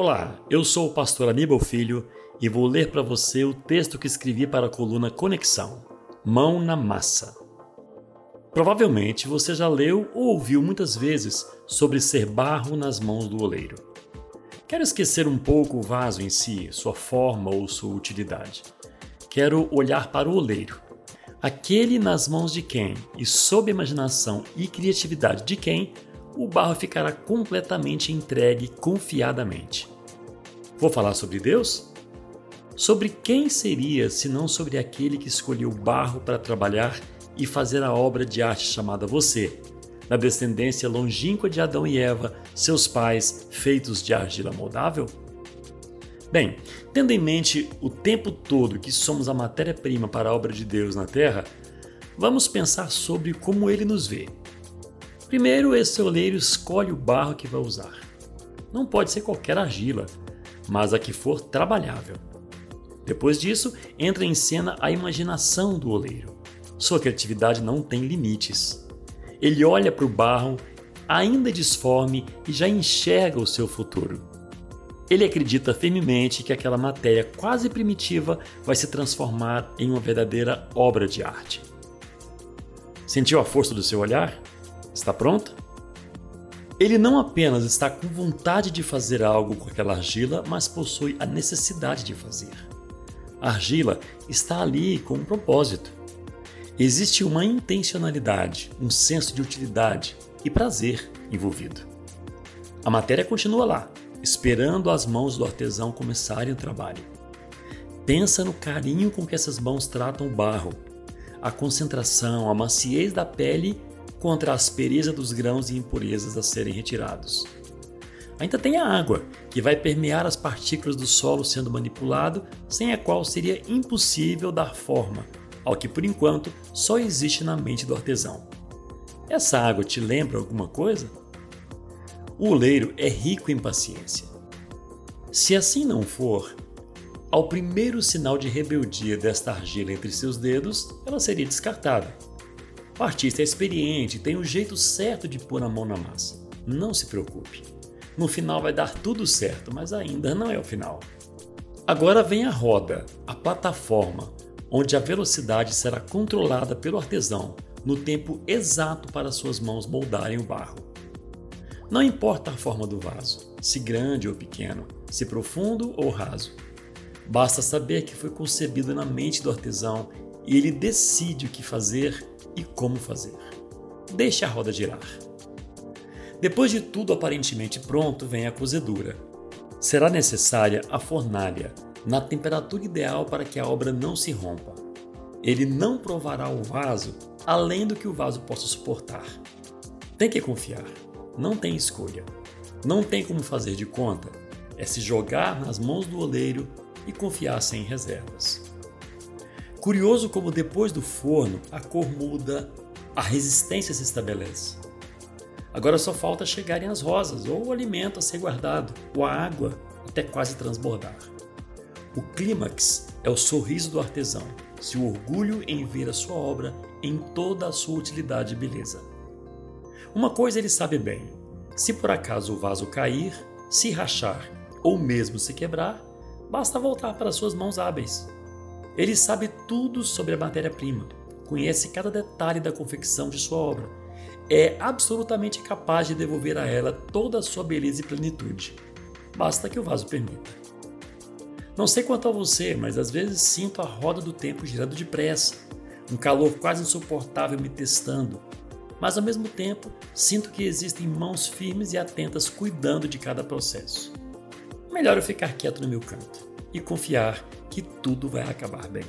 Olá, eu sou o pastor Aníbal Filho e vou ler para você o texto que escrevi para a coluna Conexão Mão na Massa. Provavelmente você já leu ou ouviu muitas vezes sobre ser barro nas mãos do oleiro. Quero esquecer um pouco o vaso em si, sua forma ou sua utilidade. Quero olhar para o oleiro, aquele nas mãos de quem e sob imaginação e criatividade de quem o barro ficará completamente entregue confiadamente. Vou falar sobre Deus? Sobre quem seria se não sobre aquele que escolheu o barro para trabalhar e fazer a obra de arte chamada você, da descendência longínqua de Adão e Eva, seus pais, feitos de argila moldável? Bem, tendo em mente o tempo todo que somos a matéria-prima para a obra de Deus na Terra, vamos pensar sobre como ele nos vê. Primeiro, esse oleiro escolhe o barro que vai usar. Não pode ser qualquer argila, mas a que for trabalhável. Depois disso, entra em cena a imaginação do oleiro. Sua criatividade não tem limites. Ele olha para o barro, ainda disforme, e já enxerga o seu futuro. Ele acredita firmemente que aquela matéria quase primitiva vai se transformar em uma verdadeira obra de arte. Sentiu a força do seu olhar? Está pronto? Ele não apenas está com vontade de fazer algo com aquela argila, mas possui a necessidade de fazer. A argila está ali com um propósito. Existe uma intencionalidade, um senso de utilidade e prazer envolvido. A matéria continua lá, esperando as mãos do artesão começarem o trabalho. Pensa no carinho com que essas mãos tratam o barro, a concentração, a maciez da pele contra a aspereza dos grãos e impurezas a serem retirados. Ainda tem a água, que vai permear as partículas do solo sendo manipulado, sem a qual seria impossível dar forma ao que por enquanto só existe na mente do artesão. Essa água te lembra alguma coisa? O oleiro é rico em paciência. Se assim não for, ao primeiro sinal de rebeldia desta argila entre seus dedos, ela seria descartada. O artista é experiente tem o jeito certo de pôr a mão na massa. Não se preocupe. No final vai dar tudo certo, mas ainda não é o final. Agora vem a roda, a plataforma, onde a velocidade será controlada pelo artesão no tempo exato para suas mãos moldarem o barro. Não importa a forma do vaso, se grande ou pequeno, se profundo ou raso. Basta saber que foi concebido na mente do artesão e ele decide o que fazer e como fazer. Deixe a roda girar. Depois de tudo aparentemente pronto, vem a cozedura. Será necessária a fornalha, na temperatura ideal para que a obra não se rompa. Ele não provará o vaso além do que o vaso possa suportar. Tem que confiar, não tem escolha. Não tem como fazer de conta, é se jogar nas mãos do oleiro e confiar sem reservas. Curioso como depois do forno a cor muda, a resistência se estabelece. Agora só falta chegarem as rosas, ou o alimento a ser guardado, ou a água até quase transbordar. O clímax é o sorriso do artesão, seu orgulho em ver a sua obra em toda a sua utilidade e beleza. Uma coisa ele sabe bem: se por acaso o vaso cair, se rachar ou mesmo se quebrar, basta voltar para suas mãos hábeis ele sabe tudo sobre a matéria-prima, conhece cada detalhe da confecção de sua obra. É absolutamente capaz de devolver a ela toda a sua beleza e plenitude. Basta que o vaso permita. Não sei quanto a você, mas às vezes sinto a roda do tempo girando depressa, um calor quase insuportável me testando, mas ao mesmo tempo sinto que existem mãos firmes e atentas cuidando de cada processo. Melhor eu ficar quieto no meu canto e confiar que tudo vai acabar bem.